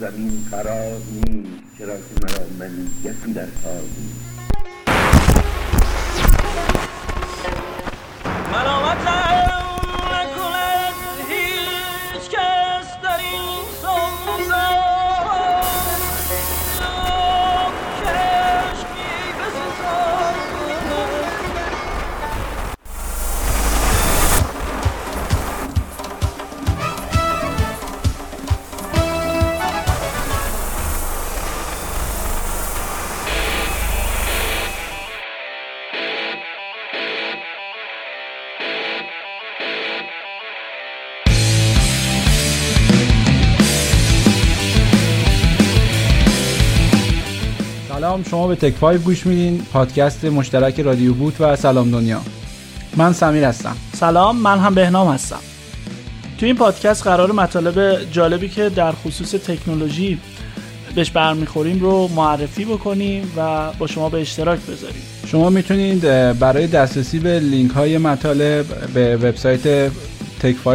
زمین قرار نیست چرا که مرا منیت در کار نیست. شما به تک 5 گوش میدین پادکست مشترک رادیو بوت و سلام دنیا. من سمیر هستم. سلام من هم بهنام هستم. تو این پادکست قرار مطالب جالبی که در خصوص تکنولوژی بهش برمیخوریم رو معرفی بکنیم و با شما به اشتراک بذاریم. شما می‌تونید برای دسترسی به لینک های مطالب به وبسایت tech5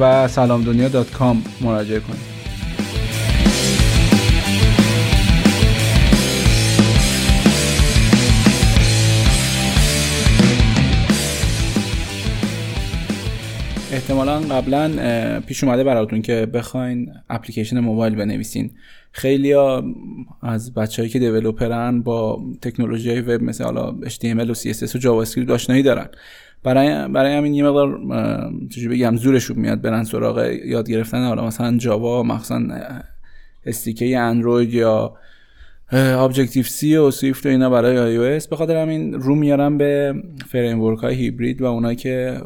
و سلامدنیا.com مراجعه کنید. احتمالا قبلا پیش اومده براتون که بخواین اپلیکیشن موبایل بنویسین. خیلی از بچههایی که developer ن با تکنولوژی های وب مثل حالا HTML و CSS و جاوا اسکریپت آشنایی دارن. برای برای همین یه مقدار چجوری بگم زورشون میاد برن سراغ یاد گرفتن حالا مثلا جاوا مخصوصا SDK اندروید یا Objective-C و Swift و اینا برای آی او به خاطر همین رو میارن به framework های هیبرید و اونایی که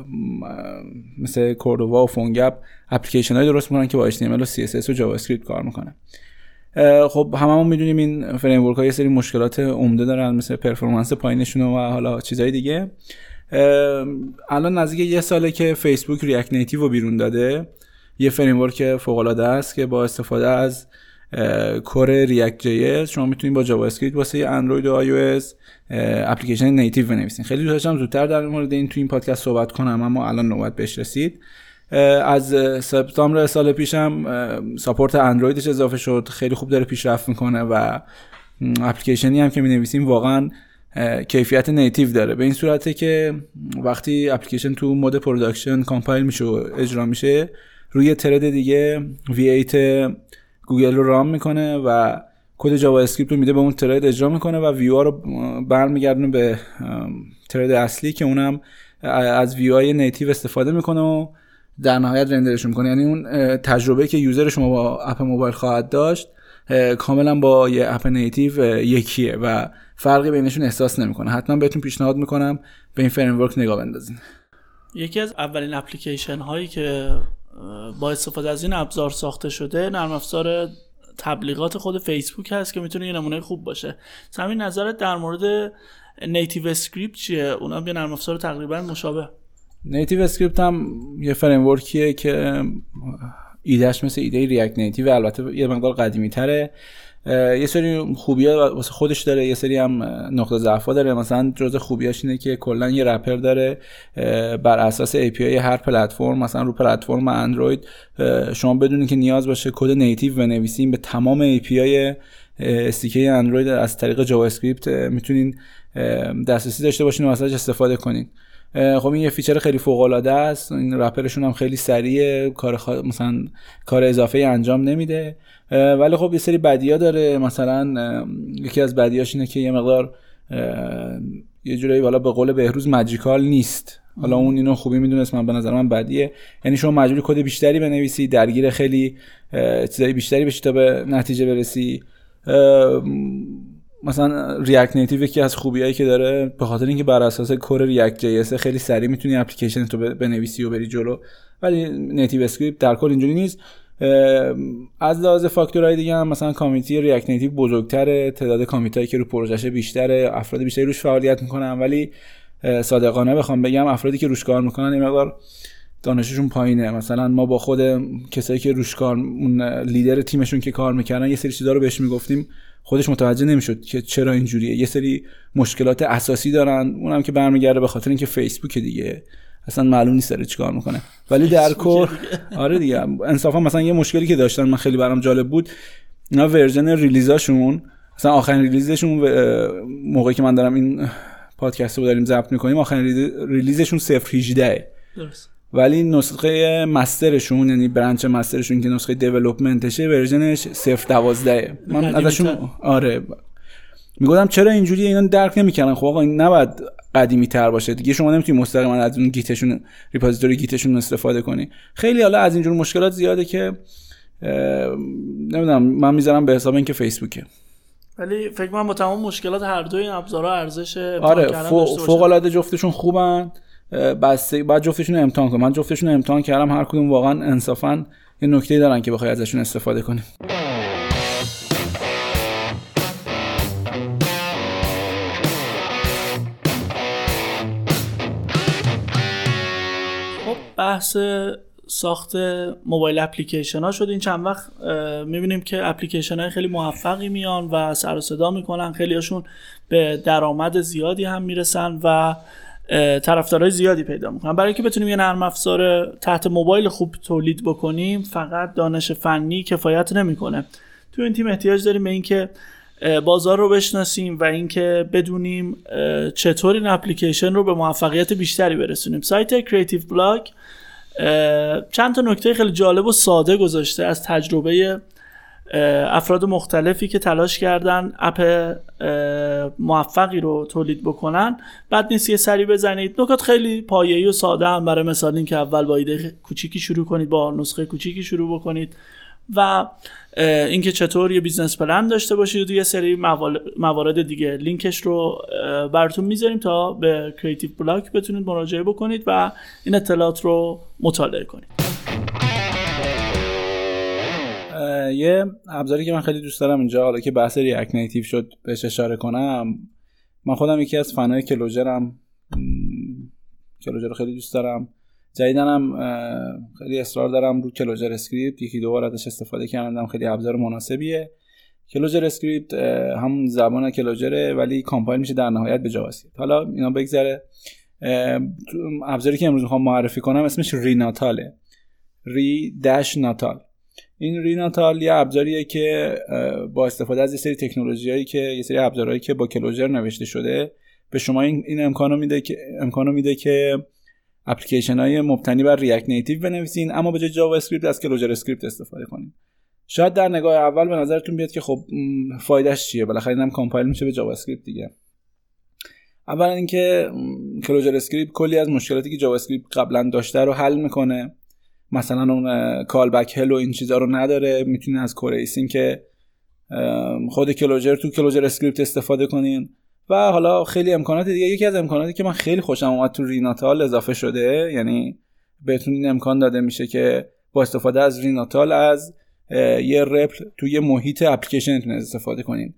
مثل Cordova و PhoneGap اپلیکیشن های درست می‌کنن که با HTML و CSS و جاوا اسکریپت کار می‌کنن. خب هممون می‌دونیم این framework ها یه سری مشکلات عمده دارن مثل performance پایینشون و حالا چیزهای دیگه. الان نزدیک یه ساله که فیسبوک React Native رو بیرون داده. یه framework فوق العاده است که با استفاده از core React JS شما می‌تونید با جاوا اسکریپت واسه اندروید و آی او اپلیکیشن native بنویسین. خیلی دوست داشتم زودتر در مورد این تو این پادکست صحبت کنم اما الان نوبت بهش رسید. از سپتامبر سال پیشم support اندرویدش اضافه شد. خیلی خوب داره پیشرفت می‌کنه و اپلیکیشنی هم که می نویسیم واقعا کیفیت native داره. به این صورته که وقتی اپلیکیشن تو mode production compile میشه و اجرا میشه روی thread دیگه V8 گوگل رو run می‌کنه و کد جاوا اسکریپت رو میده به اون thread اجرا می‌کنه و ویو رو برمیگردونه به thread اصلی که اونم از view های native استفاده می‌کنه و در نهایت render ش می‌کنه. یعنی اون تجربه که user شما با app موبایل خواهد داشت کاملا با یه app native یکیه و فرقی بینشون احساس نمی‌کنه. حتما بهتون پیشنهاد می‌کنم به این framework نگاه بندازین. یکی از اولین اپلیکیشن هایی که با استفاده از این ابزار ساخته شده نرم افزار تبلیغات خود فیسبوک هست که می‌تونه یه نمونه خوب باشه. همین نظرت در مورد NativeScript چیه؟ اونم یه نرم افزار تقریبا مشابه. NativeScript هم یه framework یه که ایدهش مثل ایده React Native البته یه مقدار قدیمی تره یه سری خوبی ها واسه خودش داره یه سری هم نقطه ضعف داره. مثلا جز خوبیاش اینه که کلا یه wrapper داره بر اساس API هر پلتفرم مثلا رو پلتفرم اندروید شما بدون اینکه نیاز باشه کد native بنویسین به تمام API SDK اندروید از طریق جاوا اسکریپت. می‌تونین دسترسی داشته باشین و ازش استفاده کنین. خب این یه feature خیلی فوق العاده است. این wrapper شون هم خیلی سریع کار مثلا کار اضافه انجام نمیده. ولی خب یه سری بدیا داره. مثلا یکی از بدیاش اینه که یه مقدار یه جورایی والا به قول بهروز magical نیست. حالا اون اینو خوبی می‌دونست من به نظر من بدیه. یعنی شما مجبوری کد بیشتری بنویسی درگیر خیلی چیزای بیشتری بشی تا به نتیجه برسی. مثلا React Native یکی از خوبیایی که داره به خاطر اینکه بر اساس core React JS خیلی سریع می‌تونی اپلیکیشن تو بنویسی و بری جلو. ولی NativeScript در کل اینجوری نیست. از لحاظ فاکتورهای دیگه هم مثلا community React Native بزرگتره تعداد commit هایی که رو پروژهش بیشتره افراد بیشتری روش فعالیت می‌کنن. ولی صادقانه بخوام بگم افرادی که روش کار می‌کنن این مقدار دانششون پایینه. مثلا ما با خود کسایی که روش کار اون لیدر تیمشون که کار می‌کردن یه سری چیزا رو بهش می‌گفتیم. خودش متوجه نمی‌شد که چرا اینجوریه. یه سری مشکلات اساسی دارن. اونم که برمیگرده به خاطر اینکه فیسبوک دیگه. اصلا معلوم نیست داره چیکار می‌کنه. ولی در کل آره دیگه. انصافا مثلا یه مشکلی که داشتن من خیلی برام جالب بود. اینا ورژن ریلیزاشون مثلا آخرین release شون موقعی که من دارم این پادکست رو داریم ضبط می‌کنیم آخرین release شون 018 درست. ولی نسخه master شون یعنی branch master شون که نسخه development شه version ش 012 من ازشون آره. می‌گفتم چرا اینجوری اینا درک نمی‌کنن خب آقا این نباید قدیمی تر باشه دیگه. شما نمی‌تونی مستقیما از اون Git شون repository Git شون استفاده کنی. خیلی حالا از اینجور مشکلات زیاده که نمی‌دونم من می‌ذارم به حساب اینکه فیسبوکه. ولی فکر کنم با تمام مشکلات هر دوی این ابزارها ارزش آره فوق العاده جفتشون خوبن. بسته بعد جفتشون رو امتحان کنم. من جفتشون رو امتحان کردم. هر کدوم واقعا انصافا یه نکته دارن که بخوای ازشون استفاده کنیم خب بحث ساخت موبایل اپلیکیشن ها شد. این چند وقت می‌بینیم که اپلیکیشن های خیلی موفقی میان و سر و صدا می‌کنن. خیلی هاشون به درآمد زیادی هم می‌رسن و طرفدارای زیادی پیدا می‌کنن. برای اینکه بتونیم یه نرم افزار تحت موبایل خوب تولید بکنیم فقط دانش فنی کفایت نمی‌کنه. تو این تیم احتیاج داریم به اینکه بازار رو بشناسیم و اینکه بدونیم چطور این اپلیکیشن رو به موفقیت بیشتری برسونیم. سایت Creative Bloq چند تا نکته خیلی جالب و ساده گذاشته از تجربه افراد مختلفی که تلاش کردن app موفقی رو تولید بکنن. بد نیست یه سری بزنید. نکات خیلی پایه‌ای و ساده هم. برای مثال این که اول با ایده کوچیکی شروع کنید با نسخه کوچیکی شروع بکنید. و اینکه چطور یه business plan داشته باشید و یه سری موارد دیگه. لینکش رو براتون می‌ذاریم تا به Creative Bloq بتونید مراجعه بکنید و این اطلاعات رو مطالعه کنید. یه ابزاری که من خیلی دوست دارم اینجا حالا که بحث React Native شد بهش اشاره کنم. من خودم یکی از fan ای Clojure م. Clojure رو خیلی دوست دارم. جدیدا هم خیلی اصرار دارم رو ClojureScript. یکی دو بار ازش استفاده کردم. خیلی ابزار مناسبیه. ClojureScript همون زبان Clojure ه ولی compile میشه در نهایت به جاوا حالا اینا بگذره. ابزاری که امروز می‌خوام معرفی کنم اسمش Re-Natal ه. Re dash Natal این Re-Natal یه ابزاریه که با استفاده از یه سری تکنولوژیایی که یه سری ابزارهایی که با Clojure نوشته شده به شما این, این امکانو میده که امکانو میده که اپلیکیشن های مبتنی بر React Native بنویسین اما به جای جاوا اسکریپت از ClojureScript استفاده کنین. شاید در نگاه اول به نظرتون بیاد که خب فایدهش چیه؟ بالاخره اینم compile میشه به JavaScript دیگه. اولا اینکه ClojureScript کلی از مشکلاتی که JavaScript قبلا داشته رو حل می‌کنه. مثلا اون callback hell و این چیزا رو نداره می‌تونین از core.async که خود Clojure تو ClojureScript استفاده کنین. و حالا خیلی امکانات دیگه یکی از امکاناتی که من خیلی خوشم اومد تو Re-Natal اضافه شده یعنی بهتون این امکان داده میشه که با استفاده از Re-Natal از یه REPL توی یه محیط اپلیکیشنتون استفاده کنین.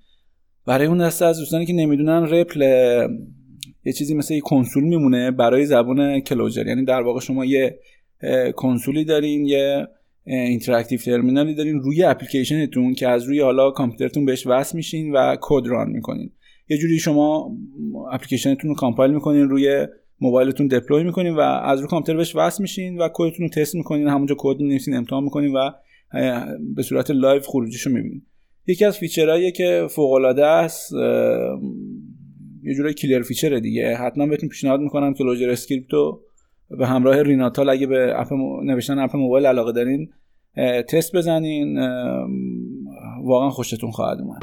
برای اون دسته از دوستانی که نمی‌دونن REPL یه چیزی مثل یه کنسول میمونه برای زبان Clojure. یعنی در واقع شما یه کنسولی دارین یه interactive terminal ی دارین. روی اپلیکیشنتون که از روی حالا کامپیوترتون بهش وصل میشین و کد run می‌کنین. یه جوری شما اپلیکیشنتون رو compile می‌کنین روی موبایلتون deploy می‌کنین و از روی کامپیوتر بهش وصل میشین و کدتون رو تست می‌کنین. همونجا کد می‌نویسین امتحان می‌کنین و به صورت live خروجیش رو می‌بینین. یکی از feature هایی که فوق العاده است یه جوری killer feature ه دیگه. حتما بهتون پیشنهاد می‌کنم که ClojureScript رو به همراه Re-Natal اگه به اپ نوشتن اپ موبایل علاقه دارین تست بزنین واقعا خوشتون خواهد اومد.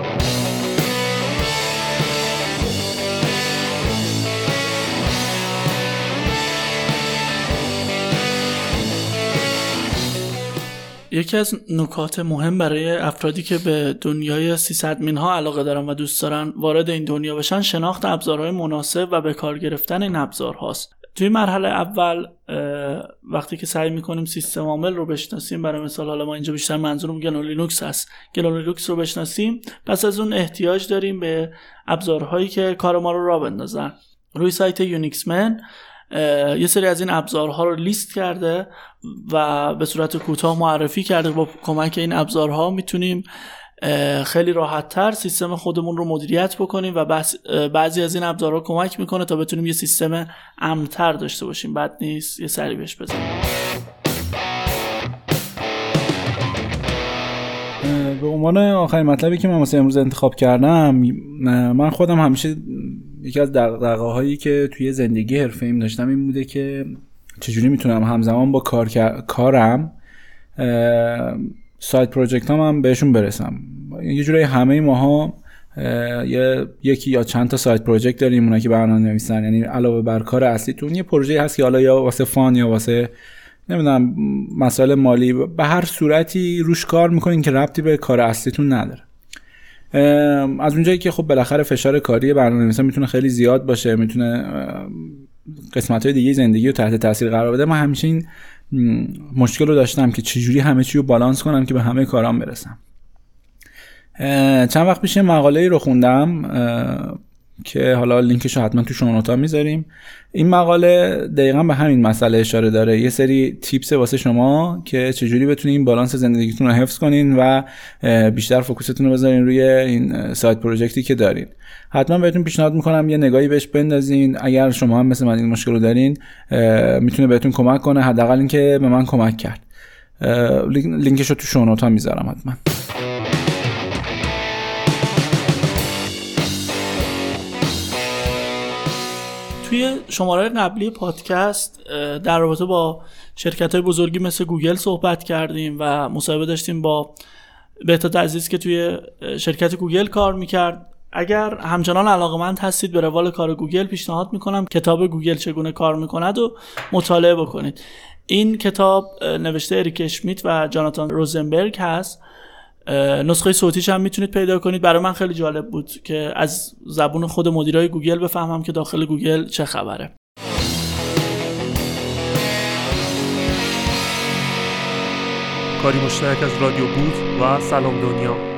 یکی از نکات مهم برای افرادی که به دنیای سیصد ها علاقه دارن و دوست دارن وارد این دنیا بشن شناخت ابزارهای مناسب و به کار گرفتن این ابزارهاست. توی مرحله اول وقتی که سعی می‌کنیم سیستم عامل رو بشناسیم برای مثال حالا ما اینجا بیشتر منظورم گنو لینوکس هست. گنو لینوکس رو بشناسیم پس از اون احتیاج داریم به ابزارهایی که کار ما رو را بندازن. روی سایت Unixmen یه سری از این ابزارها رو لیست کرده و به صورت کوتاه معرفی کرده با کمک این ابزارها می‌تونیم خیلی راحت تر سیستم خودمون رو مدیریت بکنیم و بعضی از این ابزارها کمک می‌کنه تا بتونیم یه سیستم امنتر داشته باشیم. بد نیست یه سری بهش بزنیم. به عنوان آخرین مطلبی که من واسه امروز انتخاب کردم من خودم همیشه یکی از دقدقه هایی که توی زندگی حرفه ایم داشتم این بوده که چجوری می‌تونم همزمان با کار کارم سایت پروژکت هم, بهشون برسم. یه جورایی همه ماها یه یکی یا چند تا سایت پروژکت داریم اونا که برنامه نویسن. یعنی علاوه بر کار اصلیتون یه پروژه هست که حالا یا واسه فان یا واسه نمی‌دونم مسائل مالی به هر صورتی روش کار می‌کنین که ربطی به کار اصلیتون نداره. از اونجایی که خب بالاخره فشار کاری برنامه می‌تونه خیلی زیاد باشه می‌تونه قسمت های دیگه زندگی رو تحت تاثیر قرار بده. من همیشه این مشکل رو داشتم که چجوری همه چی رو بالانس کنم که به همه کارام برسم. چند وقت پیش مقاله رو خوندم که حالا لینکش رو حتما تو شونوتا می‌ذاریم. این مقاله دقیقا به همین مسئله اشاره داره. یه سری تیپس واسه شما که چجوری بتونین بالانس زندگیتون رو حفظ کنین و بیشتر فوکوستون رو بذارین روی این سایت پروژکتی که دارین. حتما بهتون پیشنهاد می‌کنم یه نگاهی بهش بندازین. اگر شما هم مثل من این مشکل رو دارین می‌تونه بهتون کمک کنه. حداقل اینکه به من کمک کرد. لینکش رو تو شونوتا می‌ذارم حتما. توی شماره قبلی پادکست در رابطه با شرکت های بزرگی مثل گوگل صحبت کردیم و مصاحبه داشتیم با بهتاد عزیز که توی شرکت گوگل کار می‌کرد. اگر همچنان علاقمند هستید به روال کار گوگل پیشنهاد می‌کنم. کتاب گوگل چگونه کار می‌کند و مطالعه بکنید. این کتاب نوشته اریک اشمیت و جاناتان روزنبرگ هست. نسخه صوتیش هم می‌تونید پیدا کنید. برای من خیلی جالب بود که از زبون خود مدیرای گوگل بفهمم که داخل گوگل چه خبره. کاری مشترک از رادیو بود و سلام دنیا.